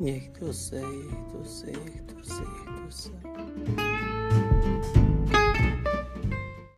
Niech tu sei, tu sei, tu sei, tu sei.